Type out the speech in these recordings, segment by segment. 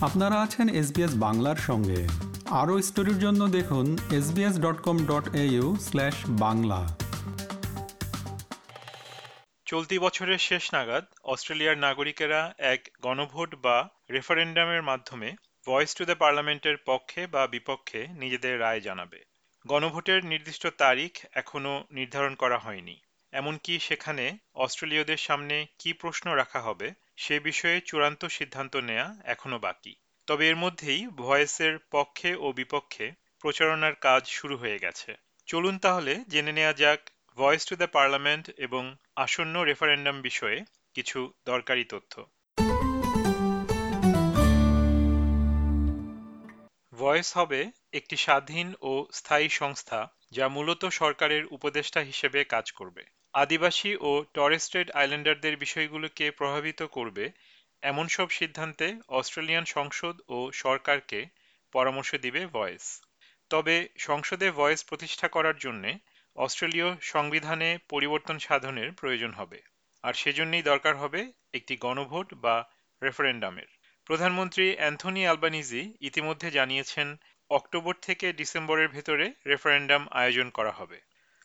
আপনারা আছেন এসবিএস বাংলার সঙ্গে। আরও স্টোরির জন্য দেখুন SBS dot com dot slash Bangla. চলতি বছরের শেষ নাগাদ অস্ট্রেলিয়ার নাগরিকেরা এক গণভোট বা রেফারেন্ডামের মাধ্যমে ভয়েস টু দ্য পার্লামেন্টের পক্ষে বা বিপক্ষে নিজেদের রায় জানাবে। গণভোটের নির্দিষ্ট তারিখ এখনও নির্ধারণ করা হয়নি। এমনকি সেখানে অস্ট্রেলীয়দের সামনে কি প্রশ্ন রাখা হবে সে বিষয়ে চূড়ান্ত সিদ্ধান্ত নেয়া এখনও বাকি। তবে এর মধ্যেই ভয়েসের পক্ষে ও বিপক্ষে প্রচারণার কাজ শুরু হয়ে গেছে। চলুন তাহলে জেনে নেওয়া যাক ভয়েস টু দ্য পার্লামেন্ট এবং আসন্ন রেফারেন্ডাম বিষয়ে কিছু দরকারি তথ্য। ভয়েস হবে একটি স্বাধীন ও স্থায়ী সংস্থা যা মূলত সরকারের উপদেষ্টা হিসেবে কাজ করবে। আদিবাসী ও টরেস্ট্রেট আইল্যান্ডারদের বিষয়গুলোকে প্রভাবিত করবে এমন সব সিদ্ধান্তে অস্ট্রেলিয়ান সংসদ ও সরকারকে পরামর্শ দিবে ভয়েস। তবে সংসদে ভয়েস প্রতিষ্ঠা করার জন্য অস্ট্রেলীয় সংবিধানে পরিবর্তন সাধনের প্রয়োজন হবে, আর সেজন্যই দরকার হবে একটি গণভোট বা রেফারেন্ডামের। প্রধানমন্ত্রী অ্যান্থনি আলবানিজি ইতিমধ্যে জানিয়েছেন অক্টোবর থেকে ডিসেম্বরের ভেতরে রেফারেন্ডাম আয়োজন করা হবে।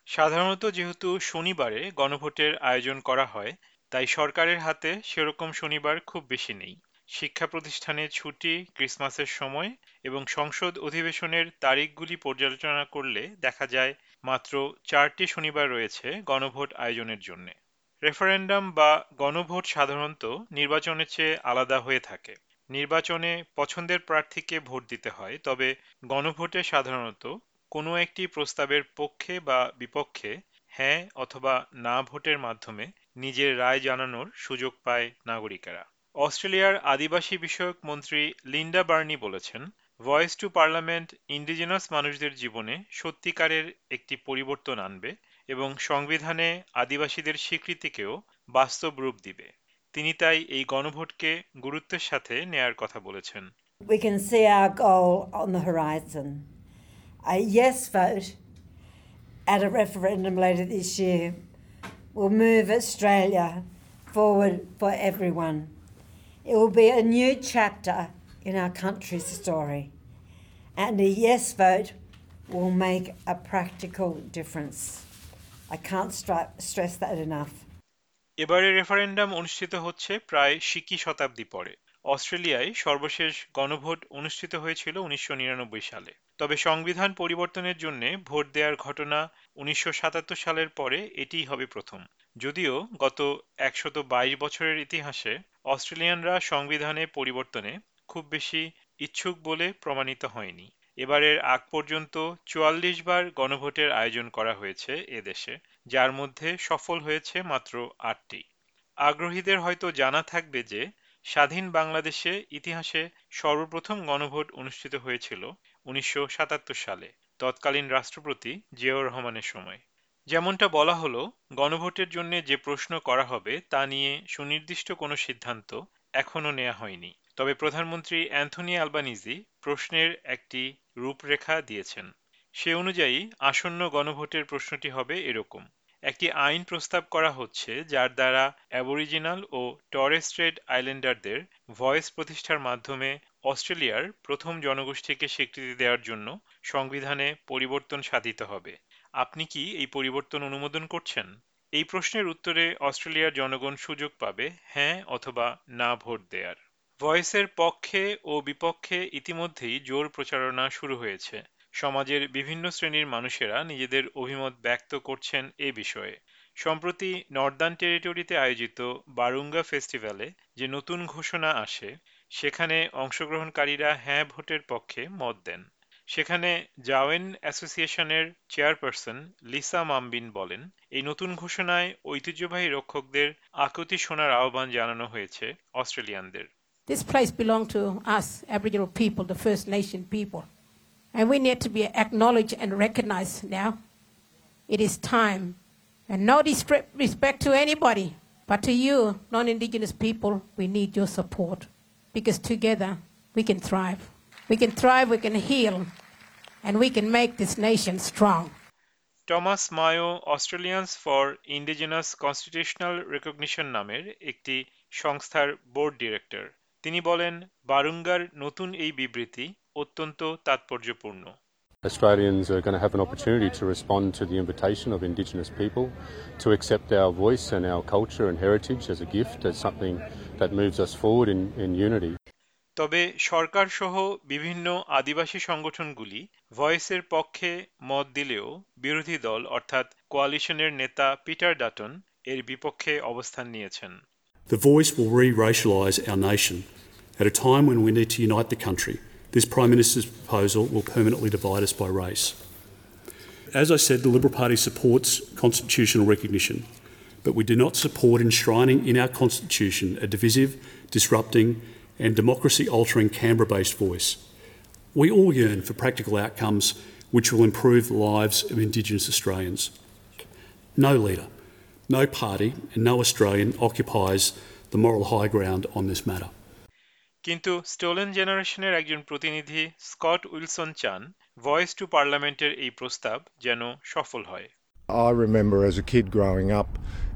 সাধারণত যেহেতু শনিবারে গণভোটের আয়োজন করা হয়, তাই সরকারের হাতে সেরকম শনিবার খুব বেশি নেই। শিক্ষা প্রতিষ্ঠানে ছুটি, ক্রিসমাসের সময় এবং সংসদ অধিবেশনের তারিখগুলি পর্যালোচনা করলে দেখা যায় মাত্র চারটি শনিবার রয়েছে গণভোট আয়োজনের জন্য। রেফারেন্ডাম বা গণভোট সাধারণত নির্বাচনের চেয়ে আলাদা হয়ে থাকে। নির্বাচনে পছন্দের প্রার্থীকে ভোট দিতে হয়, তবে গণভোটে সাধারণত কোনো একটি প্রস্তাবের পক্ষে বা বিপক্ষে হ্যাঁ অথবা না ভোটের মাধ্যমে নিজের রায় জানানোর সুযোগ পায় নাগরিকেরা। অস্ট্রেলিয়ার আদিবাসী বিষয়ক মন্ত্রী লিন্ডা বার্নি বলেছেন, ভয়েস টু পার্লামেন্ট ইন্ডিজিনাস মানুষদের জীবনে সত্যিকারের একটি পরিবর্তন আনবে এবং সংবিধানে আদিবাসীদের স্বীকৃতিকেও বাস্তব রূপ দিবে। তিনি তাই এই গণভোটকে গুরুত্বের সাথে নেয়ার কথা বলেছেন We can see our goal on the horizon. A yes vote at a referendum later this year will move Australia forward for everyone. It will be a new chapter in our country's story. And a yes vote will make a practical difference. I can't stri- stress that enough. এবারে referendum অনুষ্ঠিত হচ্ছে প্রায় সিকি শতাব্দী পরে। অস্ট্রেলিয়ায় সর্বশেষ গণভোট অনুষ্ঠিত হয়েছিল উনিশশো নিরানব্বই সালে। তবে সংবিধান পরিবর্তনের জন্য ভোট দেওয়ার ঘটনা উনিশশো সাতাত্তর সালের পরে এটিই হবে প্রথম। যদিও গত একশত বছরের ইতিহাসে অস্ট্রেলিয়ানরা সংবিধানে পরিবর্তনে খুব বেশি ইচ্ছুক বলে প্রমাণিত হয়নি। এবারের আগ পর্যন্ত চুয়াল্লিশ বার গণভোটের আয়োজন করা হয়েছে এ দেশে, যার মধ্যে সফল হয়েছে মাত্র আটটি। আগ্রহীদের হয়তো জানা থাকবে যে, স্বাধীন বাংলাদেশে ইতিহাসে সর্বপ্রথম গণভোট অনুষ্ঠিত হয়েছিল উনিশশো সাতাত্তর সালে, তৎকালীন রাষ্ট্রপতি জিয়াউর রহমানের সময়। যেমনটা বলা হলো, গণভোটের জন্য যে প্রশ্ন করা হবে তা নিয়ে সুনির্দিষ্ট কোনো সিদ্ধান্ত এখনও নেওয়া হয়নি। তবে প্রধানমন্ত্রী অ্যান্থনি আলবানিজি প্রশ্নের একটি রূপরেখা দিয়েছেন। সে অনুযায়ী আসন্ন গণভোটের প্রশ্নটি হবে এরকম। একটি আইন প্রস্তাব করা হচ্ছে যার দ্বারা অ্যাবরিজিনাল ও টরেস্ট্রেট আইল্যান্ডারদের ভয়েস প্রতিষ্ঠার মাধ্যমে অস্ট্রেলিয়ার প্রথম জনগোষ্ঠীকে স্বীকৃতি দেওয়ার জন্য সংবিধানে পরিবর্তন সাধিত হবে। আপনি কি এই পরিবর্তন অনুমোদন করছেন? এই প্রশ্নের উত্তরে অস্ট্রেলিয়ার জনগণ সুযোগ পাবে হ্যাঁ অথবা না ভোট দেয়ার। ভয়েসের পক্ষে ও বিপক্ষে ইতিমধ্যেই জোর প্রচারণা শুরু হয়েছে। সমাজের বিভিন্ন শ্রেণির মানুষেরা নিজেদের অভিমত ব্যক্ত করছেন এ বিষয়ে। সম্প্রতি নর্দার্ন টেরিটরিতে আয়োজিত বারুঙ্গা ফেস্টিভ্যালে যে নতুন ঘোষণা আসে, সেখানে অংশগ্রহণকারীরা হ্যাঁ ভোটের পক্ষে মত দেন। সেখানে জাওয়েন অ্যাসোসিয়েশনের চেয়ারপারসন লিসা মামবিন বলেন, এই নতুন ঘোষণায় ঐতিহ্যবাহী রক্ষকদের আকুতি শোনার আহ্বান জানানো হয়েছে অস্ট্রেলিয়ানদের। This place belongs to us, Aboriginal people, the First Nation people. And we need to be acknowledged and recognized now. It is time. And no disrespect to anybody, but to you, non Indigenous people, we need your support. Because together we can thrive. We can thrive, we can heal, and we can make this nation strong. Thomas Mayo Australians for Indigenous Constitutional Recognition নামের একটি সংস্থার board director তিনি বলেন বারুঙ্গার নতুন এই বিবৃতি অত্যন্ত তাৎপর্যপূর্ণ Australians are going to have an opportunity to respond to the invitation of Indigenous people to accept our voice and our culture and heritage as a gift, as something that moves us forward in, in unity. তবে সরকার সহ বিভিন্ন আদিবাসী সংগঠনগুলি ভয়েসের পক্ষে মত দিলেও বিরোধী দল অর্থাৎ কোয়ালিশনের নেতা পিটার ডাটন এর বিপক্ষে অবস্থান নিয়েছেন The voice will re racialise our nation. At a time when we need to unite the country, this Prime Minister's proposal will permanently divide us by race. As I said, the Liberal Party supports constitutional recognition, but we do not support enshrining in our Constitution a divisive, disrupting, and democracy altering Canberra based voice. We all yearn for practical outcomes which will improve the lives of Indigenous Australians. No leader, no party, and no Australian occupies the moral high ground on this matter. কিন্তু stolen জেনারেশনের একজন প্রতিনিধি Scott Wilson চান voice to পার্লামেন্টের এই প্রস্তাব যেন সফল হয় I remember as a kid growing up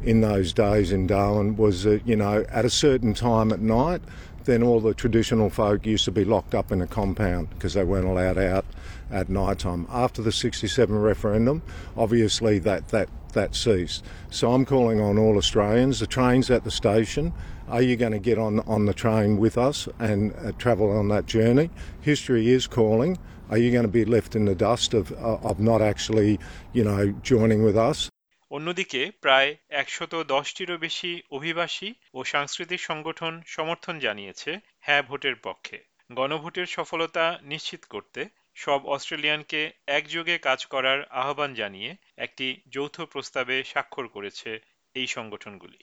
in those days in Darwin was that, you know, at a certain time at night, then all the traditional folk used to be locked up in a compound because they weren't allowed out at night time. After the 67 referendum, obviously that, that, that ceased. So I'm calling on all Australians, the train's at the station. Are you going to get on, on the train with us and uh, travel on that journey? History is calling. Are you going to be left in the dust of, of not actually, you know, joining with us? অন্যদিকে প্রায় একশত দশটিরও বেশি অভিবাসী ও সাংস্কৃতিক সংগঠন সমর্থন জানিয়েছে হ্যাঁ ভোটের পক্ষে। গণভোটের সফলতা নিশ্চিত করতে সব অস্ট্রেলিয়ানকে একযোগে কাজ করার আহ্বান জানিয়ে একটি যৌথ প্রস্তাবে স্বাক্ষর করেছে এই সংগঠনগুলি।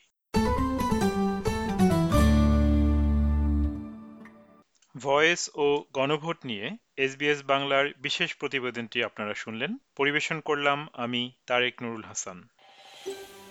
ভয়েস ও গণভোট নিয়ে এসবিএস বাংলার বিশেষ প্রতিবেদনটি আপনারা শুনলেন। পরিবেশন করলাম আমি তারেক নুরুল হাসান।